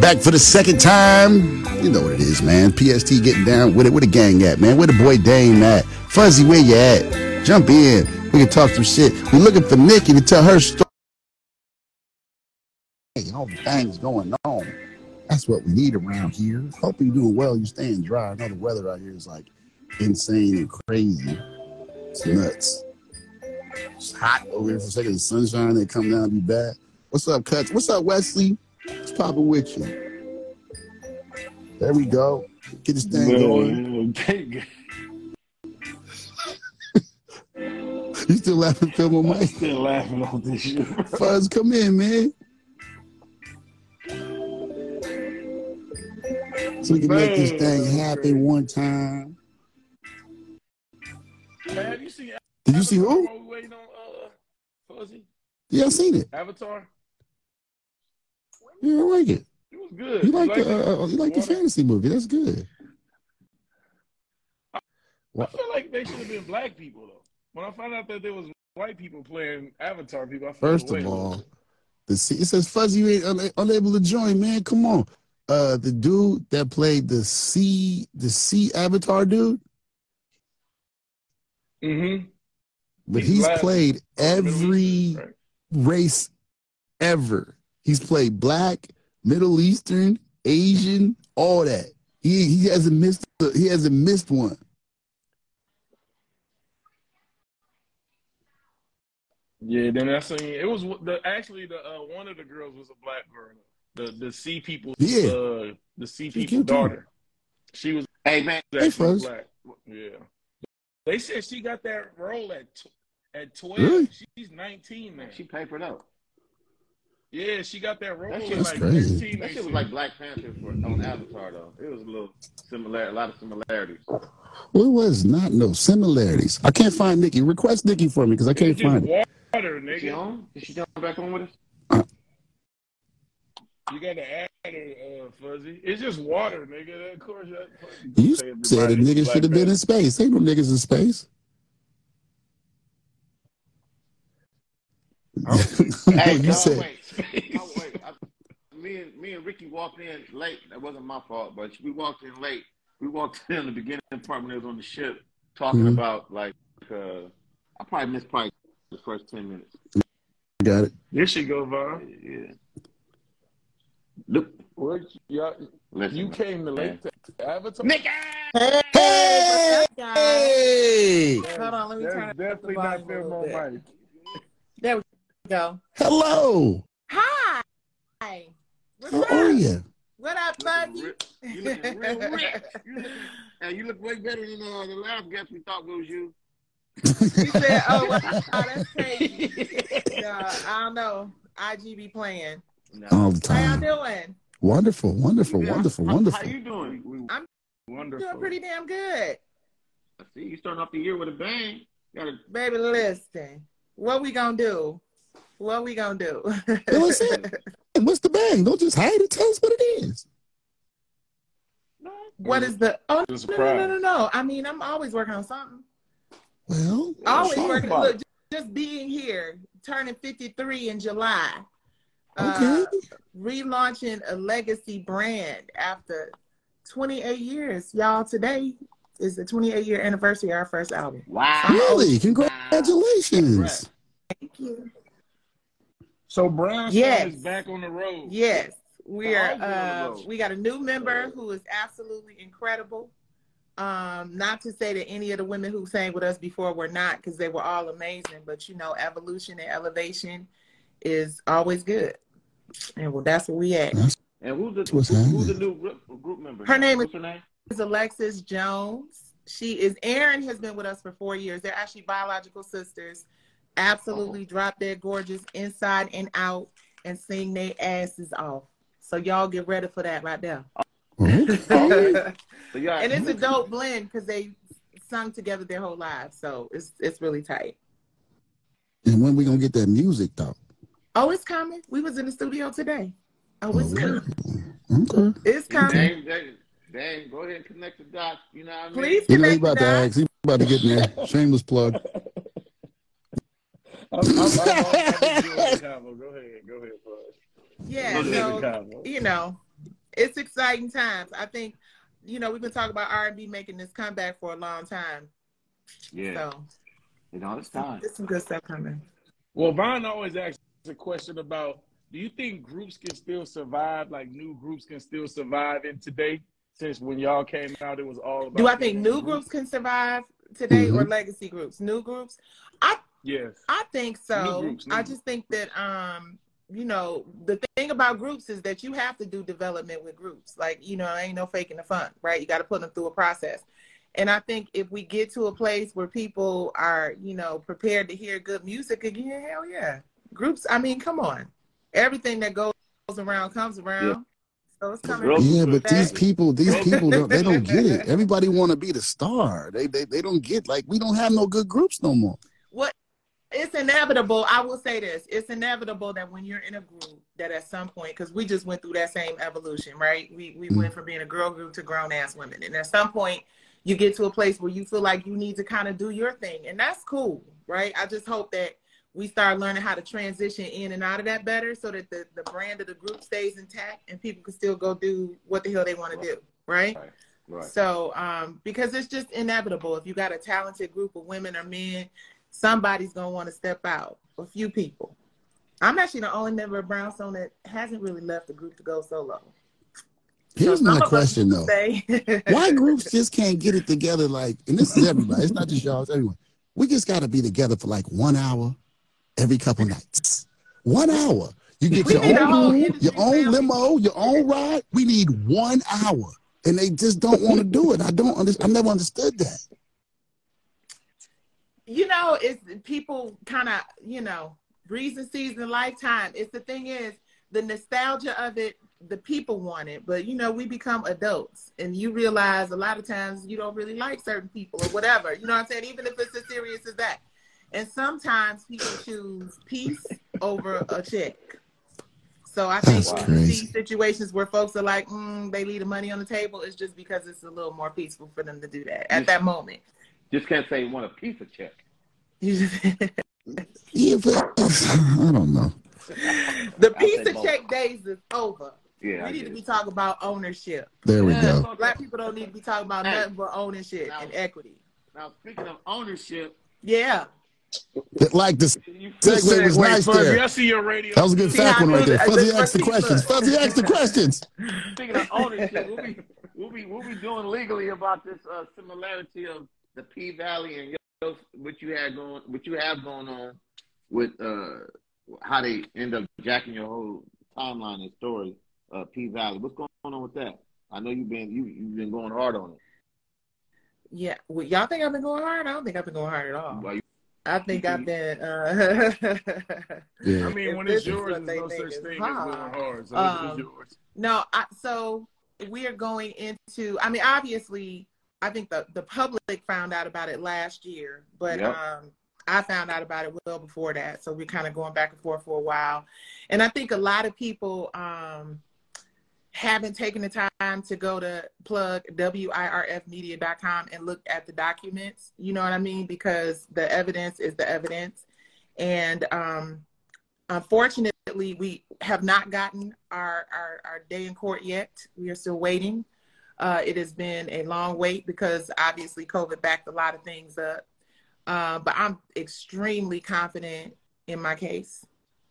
Back for the second time. You know what it is, man. PST getting down with it. Where the gang at, man? Where the boy Dame at? Fuzzy, where you at? Jump in. We can talk some shit. We looking for Nicci to tell her story. Hey, all the things going on. That's what we need around here. Hope you're doing well. You're staying dry. I know the weather out here is like insane and crazy. It's nuts. It's hot over here for a second. The sunshine, they come down and be bad. What's up, Cuts? What's up, Wesley? What's popping with you? There we go. Get this thing going. You still laughing, Phil, on I'm Mike? still laughing on this shit. Fuzz, come in, man. So we can make this thing happen one time. Man, have you seen Did you see who? while we waiting on uh, Fuzzy? Yeah, I seen it. Avatar? Yeah, I like it. It was good. You like the it? uh, you like the fantasy movie? That's good. I feel like they should have been black people though. When I found out that there was white people playing Avatar people, I felt First of all, the it says Fuzzy you ain't una- unable to join, man. Come on. Uh, the dude that played the C, the C Avatar dude, Mhm. but He's he's played every race ever. He's played black, Middle Eastern, Asian, all that. He he hasn't missed he hasn't missed one. Yeah, then I seen it was the actually the uh, one of the girls was a black girl. The the sea people, Yeah. uh, the sea She's people cute, too. daughter. She was Hey man, actually Fuzz. black. Yeah, they said she got that role at tw- at twelve. Really? She's nineteen now. she papered up. Yeah, she got that role That at shit- like crazy. thirteen. That shit was like Black Panther for, on Avatar though. It was a little similar, a lot of similarities. Well, it was not no similarities. I can't find Nicci. Request Nicci for me because I can't It's just find it. water, Is she nigga. on? Is she jumping back on with us? You got to add her, uh, Fuzzy. It's just water, nigga. Of course, that, You said a everybody's nigga should have been in space. Ain't no niggas in space. Hey, you no, said wait. No, wait. I, me and me and Ricky walked in late. That wasn't my fault, but we walked in late. We walked in the beginning part when they was on the ship talking Mhm. about like uh, I probably missed probably the first ten minutes. got it. This shit go viral. Yeah. Look, What, y'all, listen. you man. came to late to Avatar? Nigga! Hey, Hey! what's? Hey! Hold on, let me That's turn up the definitely not a film little on bit. mic. There we go. Hello. Hi. What's How up? are you? What up, Looking Buggy? You looking real rich. You looking, hey, you look way better than uh, the last guest we thought was you. You said, oh, wow, that's crazy. Uh, I don't know. IGB playing. All the time. How y'all doing? Wonderful, wonderful, Yeah. wonderful, How- wonderful. How you doing? We, we, I'm wonderful. Doing pretty damn good. I see you starting off the year with a bang. Got a Baby, listen. What we gonna do? What are we gonna do? Well, that's it. And what's the bang? Don't just hide it. Tell us what it is. what is the? Oh no, no, no, no, no. I mean, I'm always working on something. Well, Always working. Look, it. just being here, turning 53 in July. Okay. Uh, relaunching a legacy brand after 28 years. Y'all, today is the 28 year anniversary of our first album. wow. Really? Congratulations. Thank you. So Brown Yes. is back on the road. Yes, we're Always on the uh, we got a new member who is absolutely incredible. Um, not to say that any of the women who sang with us before were not, because they were all amazing. But you know, evolution and elevation is always good, and well, that's where we at. And who's the who's, who's the new group, group member? Her name is- her name? is Alexis Jones. She is Erin has been with us for four years. They're actually biological sisters. Absolutely oh. drop their gorgeous inside and out and sing their asses off. So y'all get ready for that right there. Okay. So y'all, and it's a dope blend because they sung together their whole lives. So it's it's really tight. And when we gonna get that music though? Oh, it's coming. We was in the studio today. Oh, it's Oh, coming. Okay. It's coming. Dang, dang, dang, go ahead and connect the dots. You know what I mean? Please You know he connect the about to dots. ask. He about to get in there. Shameless plug. I'm, I'm, I'm, I'm, I'm enjoying the combo. Go ahead, go ahead, bud. Yeah, so you know, it's exciting times. I think, you know, we've been talking about R and B making this comeback for a long time. Yeah. So You know, it's time. there's some good stuff coming. Well, Vaughn always asks a question about do you think groups can still survive, like new groups can still survive in today? Since when y'all came out, it was all about. Do I think new groups can survive today or Mhm. legacy groups? New groups? I Yes. I think so. New groups, new I just think that um, you know, the thing about groups is that you have to do development with groups. Like, you know, ain't no faking the fun, right? You got to put them through a process. And I think if we get to a place where people are, you know, prepared to hear good music again, hell yeah. Groups, I mean, come on. Everything that goes around comes around. Yeah. So it's Yeah, but these people, these people, don't, they don't get it. Everybody want to be the star. They, they they don't get like we don't have no good groups no more. what it's inevitable i will say this it's inevitable that when you're in a group that at some point because we just went through that same evolution right we we went from being a girl group to grown ass women and at some point you get to a place where you feel like you need to kind of do your thing and that's cool right i just hope that we start learning how to transition in and out of that better so that the, the brand of the group stays intact and people can still go do what the hell they want to do right Right. so, um, because it's just inevitable. If you got a talented group of women or men, somebody's gonna want to step out. A few people. I'm actually the only member of Brownstone that hasn't really left the group to go solo. Here's So my some of us question though. say- Why groups just can't get it together? Like, and this is everybody. It's not just y'all. It's everyone. We just got to be together for like one hour every couple nights. One hour. You get We your own room, your own family. limo, your own ride. We need one hour, and they just don't want to do it. I don't understand. I never understood that. You know, it's people kind of, you know, reason season lifetime. It's the thing is the nostalgia of it. The people want it, but you know, we become adults, and you realize a lot of times you don't really like certain people or whatever. You know what I'm saying? Even if it's as serious as that. And sometimes people choose peace over a check. So I think That's when you crazy. see situations where folks are like, mm, they leave the money on the table, it's just because it's a little more peaceful for them to do that at that moment. Just can't say you want a piece of check. You Yeah, but I don't know. The I piece of both. check days is over. Yeah, I we need to be talking about ownership. There we Yeah, go. Black people don't need to be talking about Hey. nothing but ownership Now- and equity. Now, speaking of ownership, Yeah. Like this you segue was Wait, nice Fuzzy, there. I see your radio. That was a good See fact one right there. Fuzzy asked the the- questions. Fuzzy asked the questions. Speaking of ownership, we'll be we'll be we'll be doing legally about this uh, similarity of the P Valley and your, what you had going, what you have going on with uh, how they end up jacking your whole timeline and story. Uh, P Valley, what's going on with that? I know you've been you you've been going hard on it. Yeah. Well, y'all think I've been going hard? I don't think I've been going hard at all. Why you- I think I've been uh I mean, when it's yours, there's no such is thing as going hard. So Um, it's yours. No, I, so we are going into. I mean, obviously, I think the the public found out about it last year, but Yep. um, I found out about it well before that. So we're kind of going back and forth for a while, and I think a lot of people um, haven't taken the time to go to plug wirfmedia.com and look at the documents. You know what I mean? Because the evidence is the evidence, and um, unfortunately, we have not gotten our, our, our day in court yet. We are still waiting. Uh, it has been a long wait because obviously COVID backed a lot of things up. Uh, but I'm extremely confident in my case.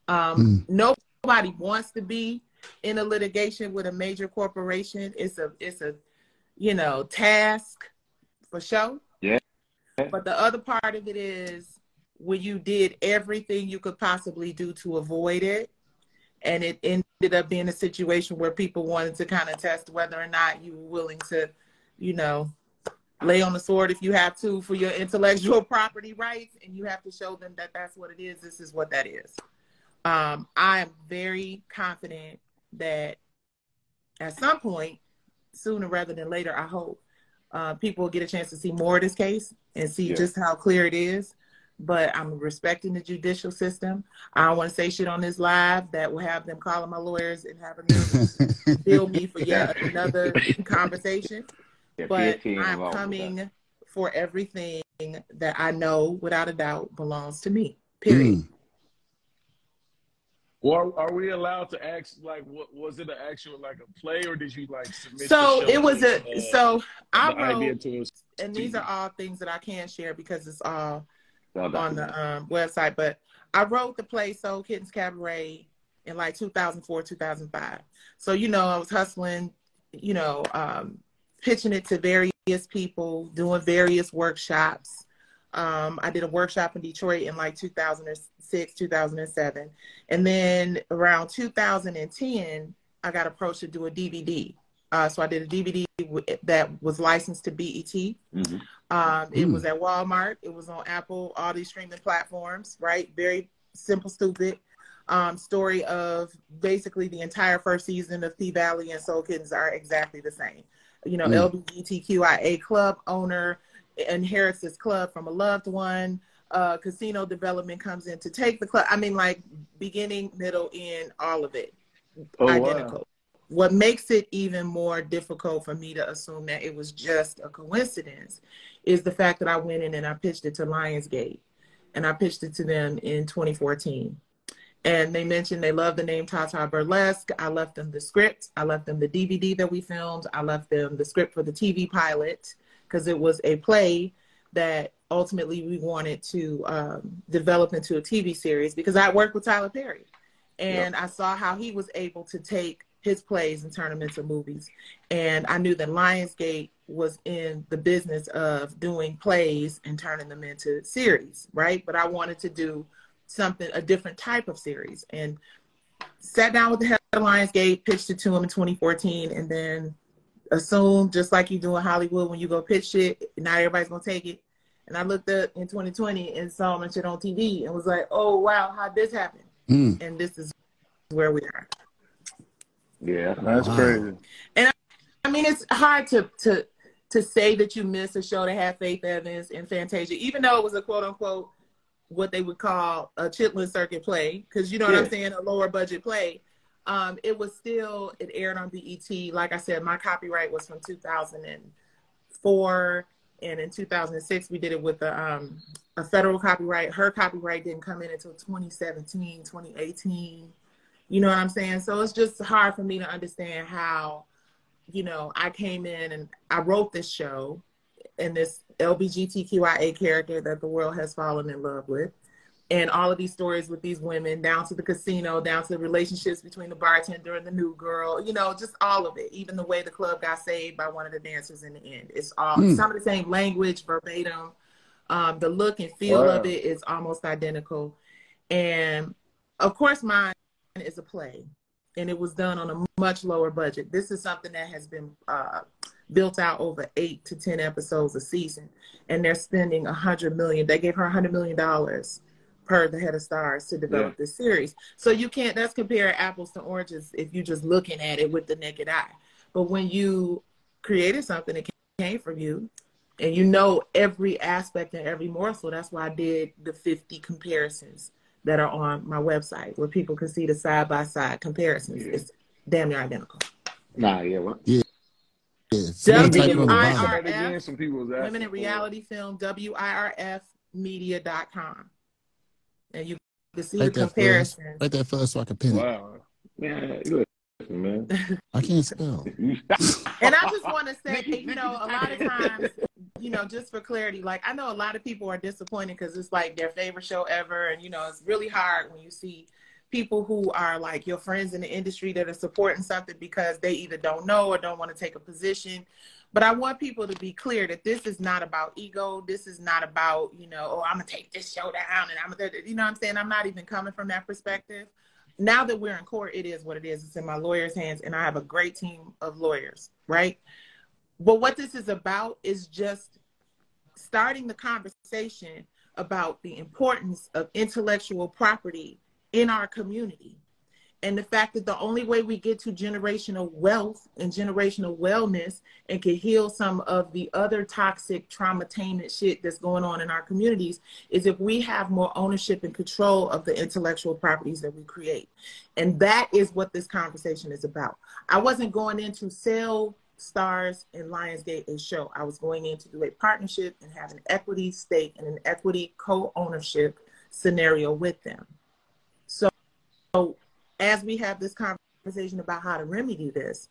Um, Nobody wants to be in a litigation with a major corporation. It's a it's a you know task for sure. Yeah. But the other part of it is when you did everything you could possibly do to avoid it, and it ended up being a situation where people wanted to kind of test whether or not you were willing to, you know, lay on the sword if you have to for your intellectual property rights, and you have to show them that that's what it is. This is what that is. Um, I am very confident that at some point, sooner rather than later, I hope uh, people will get a chance to see more of this case and see Yeah. just how clear it is. But I'm respecting the judicial system. I don't want to say shit on this live that will have them calling my lawyers and having them bill me for yet another conversation. Yeah, But I'm involved with that. coming for everything that I know without a doubt belongs to me. Period. Mm. Or are we allowed to ask like what was it an actual like a play or did you like submit? So it was a uh, so I the idea wrote, to and these are all things that I can't share because it's all Well, on the um, website. But I wrote the play Soul Kittens Cabaret in like 2004, 2005. So you know, I was hustling, you know, um, pitching it to various people, doing various workshops. Um, I did a workshop in Detroit in like 2006, 2007. And then around 2010, I got approached to do a DVD. Uh, so I did a DVD w- that was licensed to BET. Mhm. Um, it Mm. was at Walmart. It was on Apple, all these streaming platforms, right? Very simple, stupid um, story of basically the entire first season of P Valley and Soul Kittens are exactly the same. You know, Mm. LGBTQIA club owner inherits this club from a loved one. Uh, casino development comes in to take the club. I mean, like beginning, middle, end, all of it Oh, wow. What makes it even more difficult for me to assume that it was just a coincidence is the fact that I went in and I pitched it to Lionsgate and I pitched it to them in 2014. And they mentioned they love the name Tata Burlesque. I left them the script. I left them the DVD that we filmed. I left them the script for the TV pilot because it was a play that ultimately we wanted to um, develop into a TV series because I worked with Tyler Perry and I saw how he was able to take his plays and turn them into movies. And I knew that Lionsgate was in the business of doing plays and turning them into series, right? But I wanted to do something, a different type of series. And sat down with the head of Lionsgate, pitched it to him in 2014, and then assumed, just like you do in Hollywood, when you go pitch it, not everybody's going to take it. And I looked up in 2020 and saw my shit on TV and was like, oh, wow, how'd this happen? Mm. And this is where we are. Yeah. That's Wow. crazy. And I mean, it's hard to to to say that you missed a show that had Faith Evans and Fantasia, even though it was a quote unquote what they would call a Chitlin Circuit play, because you know what I'm saying, a lower budget play. Um, it was still it aired on BET. Like I said, my copyright was from 2004, and in 2006 we did it with a um, a federal copyright. Her copyright didn't come in until 2017, 2018. You know what I'm saying? So it's just hard for me to understand how you know, I came in and I wrote this show and this LBGTQIA character that the world has fallen in love with. And all of these stories with these women, down to the casino, down to the relationships between the bartender and the new girl, you know, just all of it. Even the way the club got saved by one of the dancers in the end. It's all Hmm. some of the same language, verbatim. Um, the look and feel Wow. of it is almost identical. And of course, mine is a play and it was done on a much lower budget. This is something that has been uh, built out over eight to ten episodes a season, and they're spending a hundred million. They gave her a hundred million dollars per the head of Starz to develop this series. So you can't. That's compare apples to oranges if you're just looking at it with the naked eye. But when you created something that came from you, and you know every aspect and every morsel, that's why I did the fifty comparisons that are on my website where people can see the side by side comparisons. Yeah. It's damn near identical. Nah, yeah. Well, Yeah. Somebody type it on the WIR. bottom. Say that again, some people was asking Women in for it. Reality Film, WIRFmedia.com. And you can see Right the there, fellas. comparisons. Right there, fellas, so I can pin it. Wow. man, listen, man. I can't spell. And I just want to say, you know, a lot of times, you know, just for clarity, like I know a lot of people are disappointed because it's like their favorite show ever. And, you know, it's really hard when you see people who are like your friends in the industry that are supporting something because they either don't know or don't want to take a position. But I want people to be clear that this is not about ego. This is not about, you know, oh, I'm going to take this show down and I'm going to, you know what I'm saying? I'm not even coming from that perspective. Now that we're in court, it is what it is. It's in my lawyer's hands, and I have a great team of lawyers, right? But what this is about is just starting the conversation about the importance of intellectual property in our community. And the fact that the only way we get to generational wealth and generational wellness and can heal some of the other toxic traumatainment shit that's going on in our communities is if we have more ownership and control of the intellectual properties that we create. And that is what this conversation is about. I wasn't going in to sell Starz and Lionsgate a show. I was going in to do a partnership and have an equity stake and an equity co ownership scenario with them. So, so as we have this conversation about how to remedy this,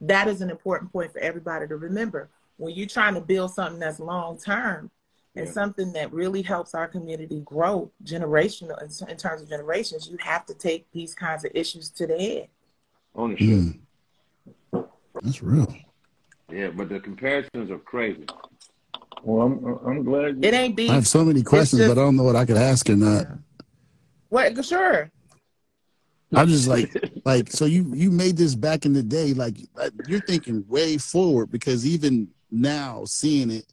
that is an important point for everybody to remember. When you're trying to build something that's long term and Yeah. something that really helps our community grow generational in, in terms of generations, you have to take these kinds of issues to the head. Ownership. Mm. That's real. Yeah, but the comparisons are crazy. Well, I'm I'm glad. It ain't beef. I have so many questions, just- but I don't know what I could ask or not. What? Sure. I'm just like, like, so you you made this back in the day. Like, uh, you're thinking way forward because even now, seeing it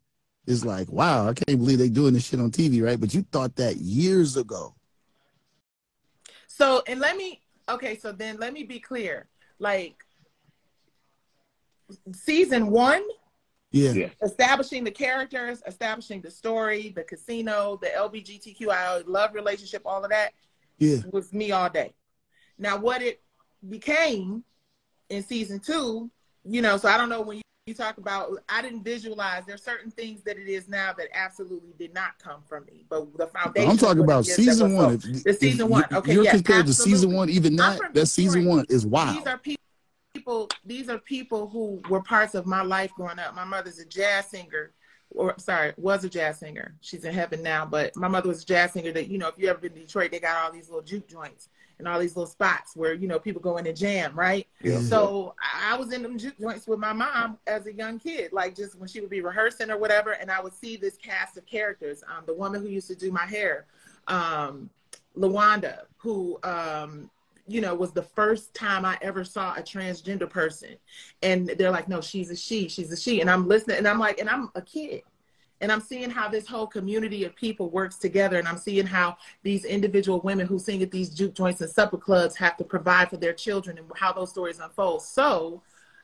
is like, wow, I can't believe they're doing this shit on TV, right? But you thought that years ago. So, and let me, okay, so then let me be clear. Like, season one, Yeah, Yeah. establishing the characters, establishing the story, the casino, the LBGTQI love relationship, all of that yeah, was me all day. Now, what it became in season two, you know, so I don't know when you, you talk about, I didn't visualize. There's certain things that it is now that absolutely did not come from me, but the foundation. I'm talking about it is that season one. so- If, The season if one. you- Okay, you're yes, compared to season one. Even I'm that, that season one is wild. These are pe- people. These are people who were parts of my life growing up. My mother's a jazz singer, or sorry, was a jazz singer. She's in heaven now, but my mother was a jazz singer. That you know, if you ever been to Detroit, they got all these little juke joints and all these little spots where you know people go in and jam, right? Yeah. So I was in them juke joints with my mom as a young kid, like just when she would be rehearsing or whatever, and I would see this cast of characters. Um, the woman who used to do my hair, um, Lawanda, who um, you know was the first time I ever saw a transgender person, and they're like, no, she's a she, she's a she, and I'm listening, and I'm like, and I'm a kid. And I'm seeing how this whole community of people works together, and I'm seeing how these individual women who sing at these juke joints and supper clubs have to provide for their children and how those stories unfold. So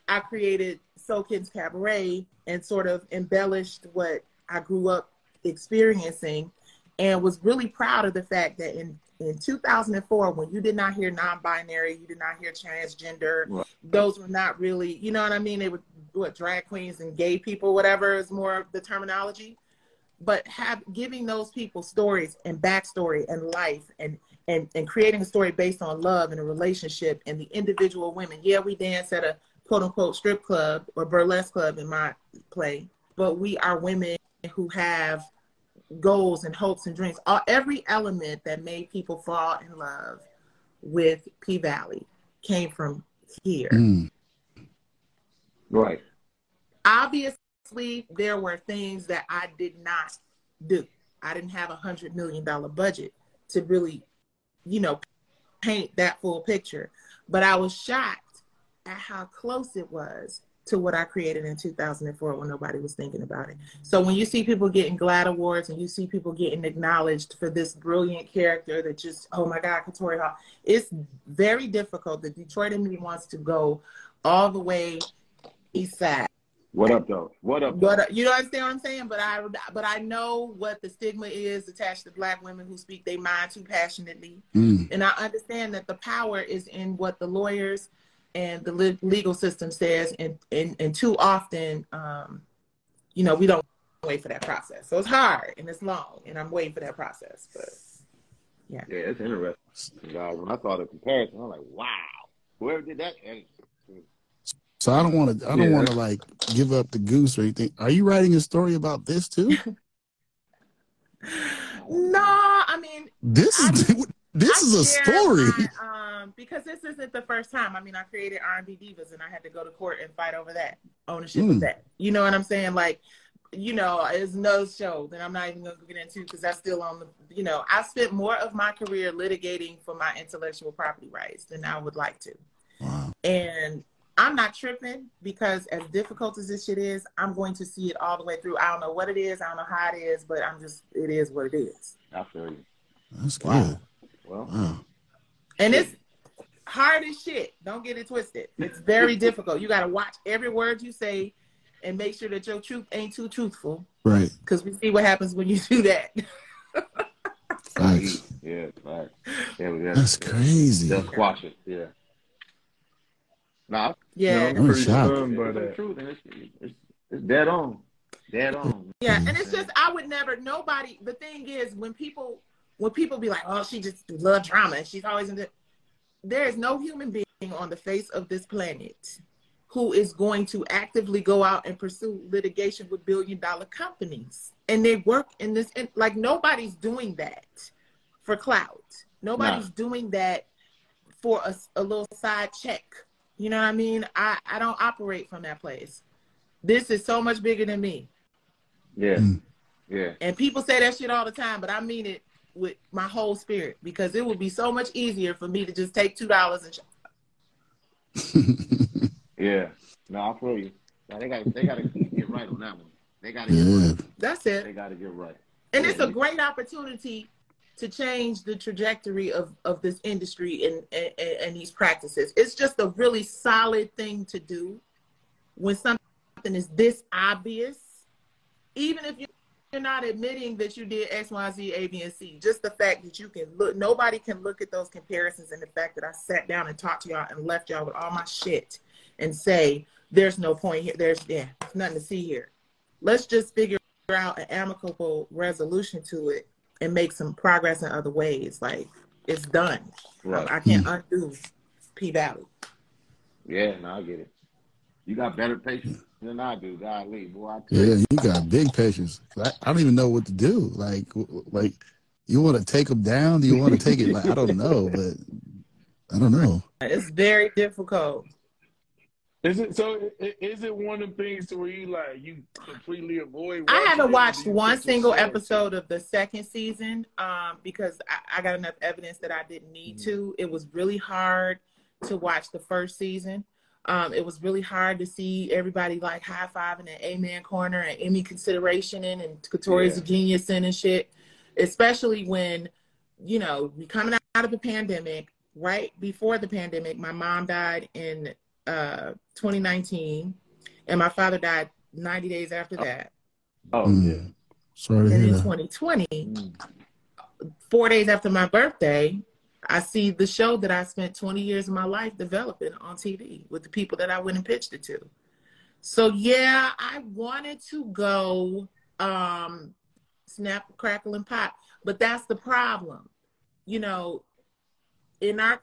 I created Soul Kittens Cabaret and sort of embellished what I grew up experiencing and was really proud of the fact that in, in 2004, when you did not hear non binary, you did not hear transgender, Right. those were not really, you know what I mean? They were what drag queens and gay people, whatever is more of the terminology but have giving those people stories and backstory and life and and and creating a story based on love and a relationship and the individual women. Yeah, we dance at a quote unquote strip club or burlesque club in my play, but we are women who have goals and hopes and dreams. All, every element that made people fall in love with P Valley came from here Mm. Right. obviously there were things that I did not do. I didn't have a hundred million dollar budget to really, you know, paint that full picture. But I was shocked at how close it was to what I created in 2004 when nobody was thinking about it. So when you see people getting GLAAD awards and you see people getting acknowledged for this brilliant character that just, oh my God, Katori Hall, it's very difficult. The Detroit in me wants to go all the way east side. What up, though? What up? though? But uh, you know understand what I'm saying? But I but I know what the stigma is attached to black women who speak their mind too passionately. Mm. And I understand that the power is in what the lawyers and the le- legal system says and, and and too often um you know we don't wait for that process. So it's hard and it's long and I'm waiting for that process. But Yeah, yeah, it's interesting. Guys, when I saw the comparison, I'm like, wow. Whoever did that, and So I don't want to. I don't Yeah. want to like give up the goose or anything. Are you writing a story about this too? no, I mean This is this I is a story. my, um, because this isn't the first time. I mean, I created R&B Divas, and I had to go to court and fight over that ownership Mm. of that. You know what I'm saying? Like, you know, it's no show that I'm not even going to get into because that's still on the. You know, I spent more of my career litigating for my intellectual property rights than I would like to, Wow. and. I'm not tripping because as difficult as this shit is, I'm going to see it all the way through. I don't know what it is, I don't know how it is, but I'm just it is what it is. I feel you. That's good. Wow. Well, Wow. And it's hard as shit. Don't get it twisted. It's very difficult. You got to watch every word you say and make sure that your truth ain't too truthful Right. because we see what happens when you do that. Facts. yeah, right. Yeah, we got That's crazy. They'll squash it. Yeah. Nah, yeah. No, I'm pretty shocked. stunned by it's the truth, and it's, it's, it's dead on. Dead on. Yeah. And mm. it's just, I would never, nobody, the thing is, when people, when people be like, oh, she just love drama and she's always in the, there is no human being on the face of this planet who is going to actively go out and pursue litigation with billion dollar companies. And they work in this, and like nobody's doing that for clout. Nobody's nah. doing that for a, a little side check. You know what I mean? I, I don't operate from that place. This is so much bigger than me. Yeah. Mm. Yeah. And people say that shit all the time, but I mean it with my whole spirit because it would be so much easier for me to just take two dollars and yeah. No, I feel you. Now they got they got to get right on that one. They got to get yeah. right. That's it. They got to get right. And yeah. it's a great opportunity to change the trajectory of, of this industry and, and, and these practices. It's just a really solid thing to do when something is this obvious, even if you're not admitting that you did X, Y, Z, A, B, and C. Just the fact that you can look, nobody can look at those comparisons and the fact that I sat down and talked to y'all and left y'all with all my shit and say, there's no point here. There's yeah, nothing to see here. Let's just figure out an amicable resolution to it and make some progress in other ways. Like it's done. Right. I, I can't undo P Valley. Yeah, no, I get it. You got better patience than I do. Golly, boy. I yeah, you. you got big patience. I, I, don't even know what to do. Like, like you want to take them down? Do you want to take it? Like, I don't know, but I don't know. It's very difficult. Is it so? Is it one of the things to where you like you completely avoid? I haven't watched one single episode of the second season um, because I, I, got enough evidence that I didn't need mm-hmm. to. It was really hard to watch the first season. Um, it was really hard to see everybody like high five fiving and amen corner and Emmy consideration and, and Katori's yeah. a genius and shit, especially when you know we coming out of the pandemic. Right before the pandemic, my mom died in uh, 2019, and my father died 90 days after oh. that. Oh, mm. yeah. Sorry. And in 2020, mm. four days after my birthday, I see the show that I spent 20 years of my life developing on TV with the people that I went and pitched it to. So yeah, I wanted to go um, snap, crackle, and pop, but that's the problem. You know, in our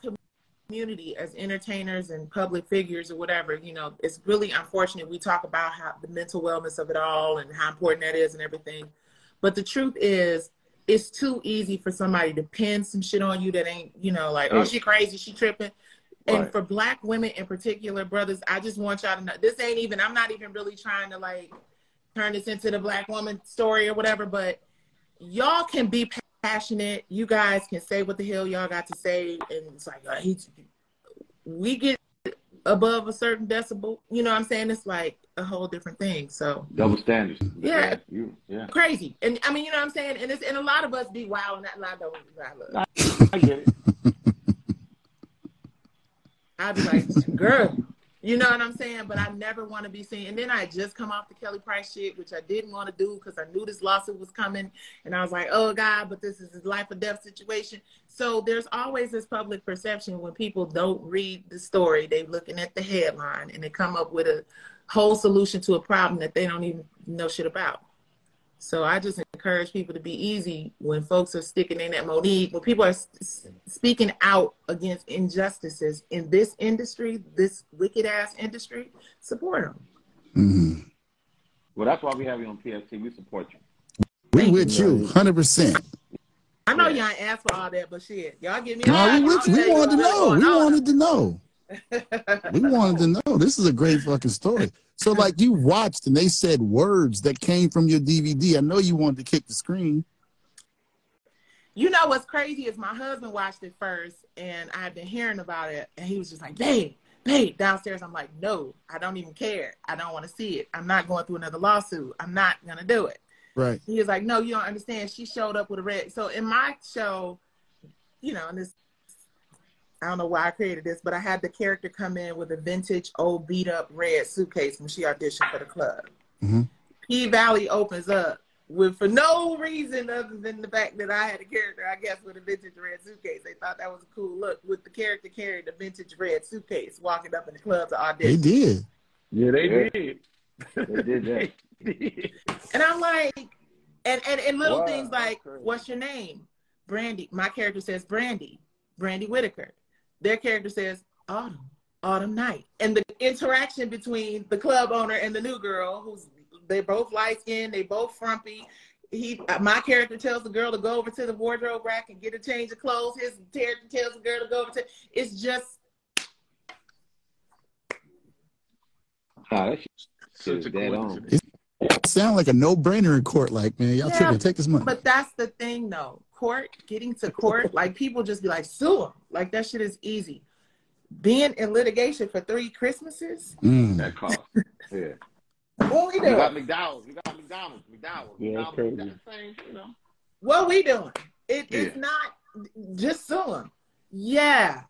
community as entertainers and public figures or whatever, you know, it's really unfortunate. We talk about how the mental wellness of it all and how important that is and everything. But the truth is, it's too easy for somebody to pin some shit on you that ain't, you know, like, oh, she crazy, she tripping. And right. for black women in particular, brothers, I just want y'all to know this ain't even, I'm not even really trying to like turn this into the black woman story or whatever, but y'all can be passionate. You guys can say what the hell y'all got to say, and it's like uh, he's. We get above a certain decibel. You know what I'm saying? It's like a whole different thing. So double standards. Yeah, you, yeah, crazy. And I mean, you know what I'm saying? And it's and a lot of us be wild, and that I don't. I, I get it. I'd be like, girl, you know what I'm saying? But I never want to be seen. And then I just come off the Kelly Price shit, which I didn't want to do because I knew this lawsuit was coming. And I was like, oh God, but this is a life or death situation. So there's always this public perception when people don't read the story, they're looking at the headline and they come up with a whole solution to a problem that they don't even know shit about. So I just encourage people to be easy when folks are sticking in that Mo'Nique, when people are speaking out against injustices in this industry, this wicked ass industry, support them. Mm-hmm. Well, that's why we have you on PST. We support you. We with you, hundred percent. I know y'all asked for all that, but shit, y'all give me. No, we, with you. we wanted to know. We wanted to know. We wanted to know. This is a great fucking story. So like you watched and they said words that came from your DVD. I know you wanted to kick the screen. You know what's crazy is my husband watched it first and I've been hearing about it and he was just like, babe, babe, downstairs. I'm like, no, I don't even care. I don't want to see it. I'm not going through another lawsuit. I'm not gonna do it. Right. He was like, no, you don't understand. She showed up with a red. So in my show, you know, and this I don't know why I created this, but I had the character come in with a vintage old beat up red suitcase when she auditioned for the club. Mm-hmm. P Valley opens up with for no reason other than the fact that I had a character, I guess, with a vintage red suitcase. They thought that was a cool look with the character carrying the vintage red suitcase walking up in the club to audition. They did. Yeah, they yeah. did. They did that. and I'm like, and, and, and little wow, things like, what's your name? Brandy. My character says Brandy. Brandy Whitaker their character says autumn, autumn night. And the interaction between the club owner and the new girl, who's they both light skinned, they both frumpy. He, my character tells the girl to go over to the wardrobe rack and get a change of clothes. His character tells the girl to go over to. It's just. That shit Such is a dead on. coincidence. Sound like a no-brainer in court. Like, man, y'all Yeah, tripping. Take this money. But that's the thing, though. Court, getting to court, like people just be like, sue them. Like that shit is easy. Being in litigation for three Christmases, Mm. That cost. Yeah. what we doing? We got doing? McDowell's. We got McDonald's. McDowell's. Yeah, McDonald's. crazy. That same, you know. What we doing? It, Yeah. It's not just sue him. Yeah,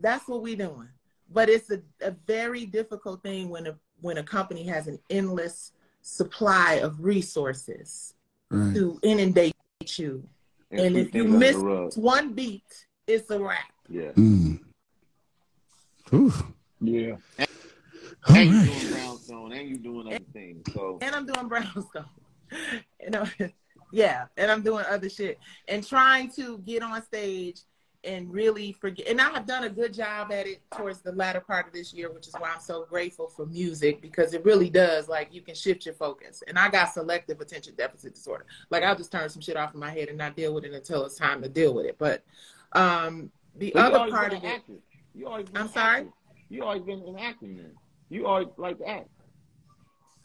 that's what we doing. But it's a, a very difficult thing when a when a company has an endless supply of resources Right. to inundate you. And sweep if you miss one beat, it's a wrap. Yeah. Mm. Whew. Yeah. All and you right. doing brownstone, and you doing other things. So and I'm doing brownstone. you know, yeah, and I'm doing other shit and trying to get on stage and really forget. And I have done a good job at it towards the latter part of this year, which is why I'm so grateful for music because it really does like you can shift your focus. And I got selective attention deficit disorder. Like I'll just turn some shit off in my head and not deal with it until it's time to deal with it. But um the But other part of it. You always I'm sorry? You always been an acting man. You always like to act.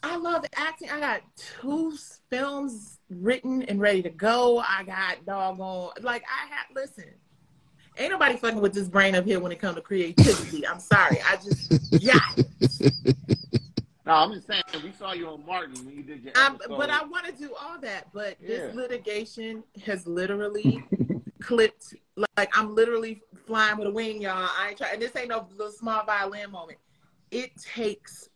I love acting. I got two films written and ready to go. I got doggone like I had listen. Ain't nobody fucking with this brain up here when it comes to creativity. I'm sorry. I just yeah. No, I'm just saying we saw you on Martin when you did your I'm, but I want to do all that. But this litigation has literally clipped. Like I'm literally flying with a wing, y'all. I ain't trying. And this ain't no little small violin moment. It takes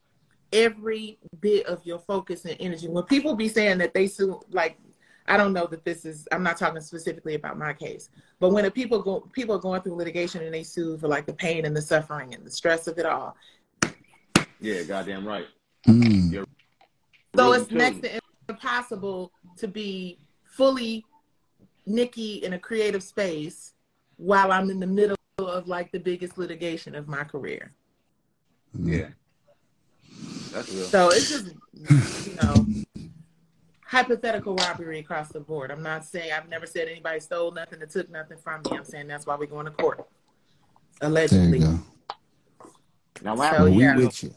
every bit of your focus and energy. When people be saying that they sue, like I don't know that this is. I'm not talking specifically about my case, but when the people go, people are going through litigation and they sue for like the pain and the suffering and the stress of it all. yeah, goddamn right. Mm. So Really it's too. next to impossible to be fully Nicci in a creative space while I'm in the middle of like the biggest litigation of my career. Yeah, that's real. So it's just, you know, hypothetical robbery across the board. I'm not saying, I've never said anybody stole nothing or took nothing from me. I'm saying that's why we're going to court. There Allegedly. you go. Now, what So, happens, we yeah. with you.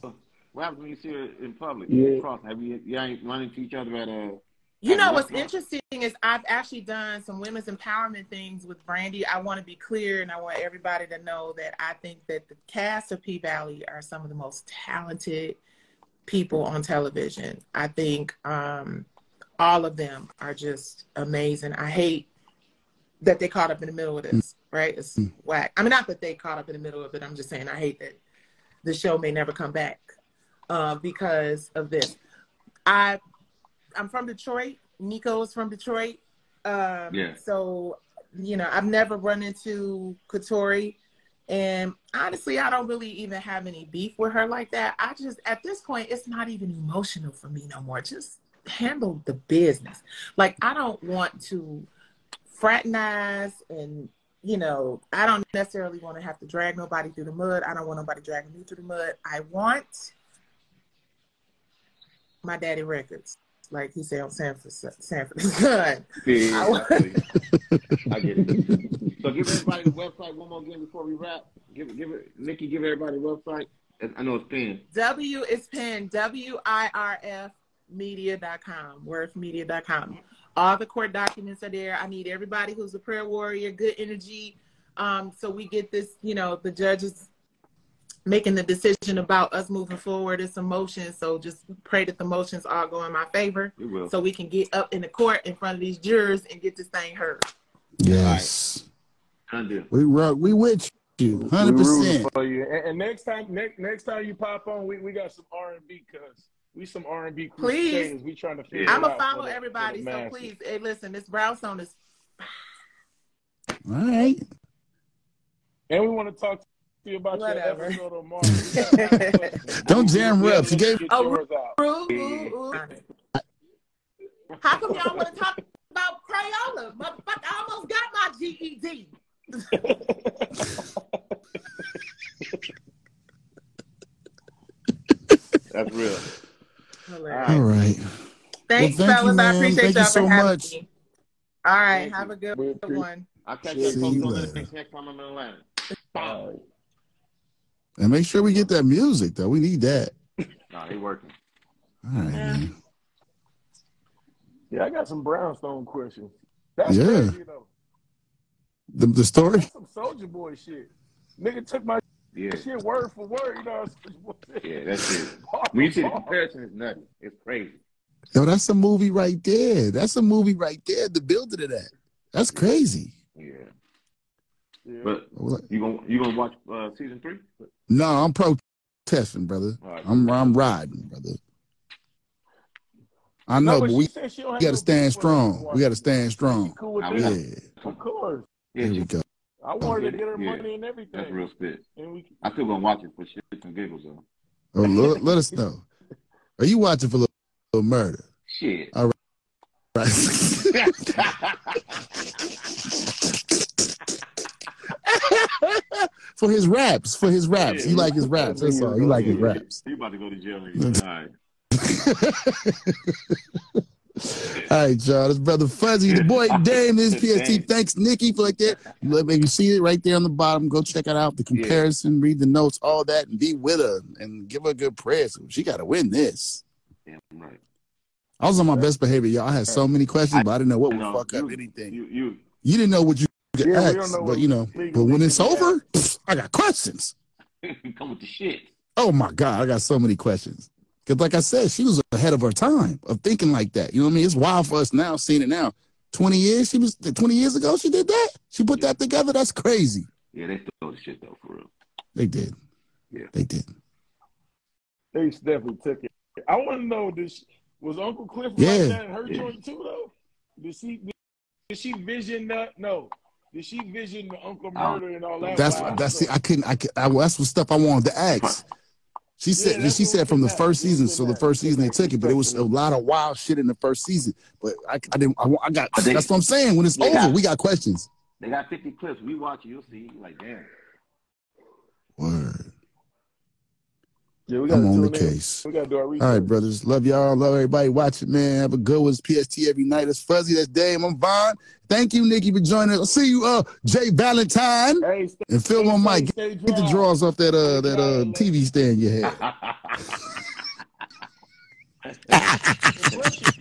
what happens when you see her in public? Yeah. Cross? Have you you ain't run into each other at a? You know what's interesting is I've actually done some women's empowerment things with Brandy. I want to be clear and I want everybody to know that I think that the cast of P Valley are some of the most talented people on television. I think um, all of them are just amazing. I hate that they caught up in the middle of this, right? It's whack. I mean, not that they caught up in the middle of it. I'm just saying I hate that the show may never come back uh, because of this. I I'm from Detroit. Nico is from Detroit. Um, Yeah. So, you know, I've never run into Katori. And honestly, I don't really even have any beef with her like that. I just, at this point, it's not even emotional for me no more. Just handle the business. Like, I don't want to fraternize and, you know, I don't necessarily want to have to drag nobody through the mud. I don't want nobody dragging me through the mud. I want my daddy records, like he said on Sanford, Sanford Son. Yeah, I- exactly. I get it. So give everybody the website one more again before we wrap. Give it, give it, Nicci. Give everybody the website. I know it's pinned. W is pen W I R F media.com, wirfmedia.com. All the court documents are there. I need everybody who's a prayer warrior, good energy. Um, so we get this, you know, the judges making the decision about us moving forward. It's a motion. So just pray that the motions all go in my favor We will. so we can get up in the court in front of these jurors and get this thing heard. Yes. Undo. We rock. We with you. Hundred rooting percent. for you. And, and next time, next next time you pop on, we, we got some R and B cause we some R and B Please. crusaders. We trying to figure Yeah. I'm out gonna for follow the- everybody. So masses. please, hey, listen, this brownstone is All right. And we want to talk to you about Whatever. your episode on Marvel. We got a lot of questions. Don't jam Yeah, reps. You gave- get Oh, yours out. Ooh, ooh, ooh. How come y'all want to talk about Crayola? Motherfucker, I almost got my GED. That's real. Hilarious. All right. Thanks, Well, thank fellas. man. I appreciate Thank you y'all so for having much. me. All right. Thank have you. a good We appreciate- one. I'll catch See you folks on the later. next next time I'm in Atlanta. All right. And make sure we get that music though. We need that. Nah, they working. All right, man. Yeah, I got some brownstone questions. That's Yeah. crazy though. The, the story? That's some Soulja Boy shit. Nigga took my Yeah, shit word for word. You know, Soulja Boy said. yeah, that's it. Bar When you see the for bar. comparison, it's nothing. It's crazy. Yo, that's a movie right there. That's a movie right there. The building of that. That's crazy. Yeah, Yeah. but you gonna you gonna watch uh, season three? No, I'm protesting, brother. All right. I'm I'm riding, brother. I No, know, but but she we said she don't have got to stand beef with us strong. We got to stand strong. cool with Nah, that. Yeah, Of course. Yeah, there we go. I wanted to get her Yeah. money and everything. that's real spit. And we, I still gonna watch it for shits and giggles though. Oh, let, let us know. Are you watching for little, little murder? Shit. All right. Right. for his raps, for his raps. You like his raps. That's all. You like his raps. He about to go to jail. nigga. All right. All right, y'all. This brother Fuzzy, the boy Dame, this PST. Thanks, Nicci, for like that. You Let maybe see it right there on the bottom. Go check it out. The comparison, read the notes, all that, and be with her and give her a good prayer. So she got to win this. Damn right. I was on my best behavior, y'all. I had so many questions, but I didn't know what would No, fuck up anything. You you You didn't know what you could Yeah, ask, but you know. But when it's over, pfft, I got questions. come with the shit. Oh my god, I got so many questions. Because like I said, she was ahead of her time of thinking like that. You know what I mean? It's wild for us now seeing it now. Twenty years, she was twenty years ago. She did that. She put that together. That's crazy. Yeah, they throw the shit though for real. They did. Yeah. They did. they definitely took it. I want to know, did she, was Uncle Cliff Yeah. like that in her Yeah. joint too, though? Did she, did she vision that? No. Did she vision the Uncle murder and all that? That's that's the, I couldn't. I, could, I that's what stuff I wanted to ask. She said Yeah, she said from the first season. So the first season they took it, but it was a lot of wild shit in the first season. But I, I didn't. I, I got. They- that's what I'm saying. When it's over, got- we got questions. They got 50 clips. We watch you'll see. Like, damn. Word. Yeah, we gotta I'm on the in. case. We got to do our research. All right, brothers. Love y'all. Love everybody watching, man. Have a good one. It's PST every night. That's Fuzzy. That's Dame. I'm Vaughn. Thank you, Nicci, for joining us. I'll see you, uh, Jay Valentine. Hey, stay, And Phil stay on mic. stay Get the drawers off that uh that uh TV stand you had.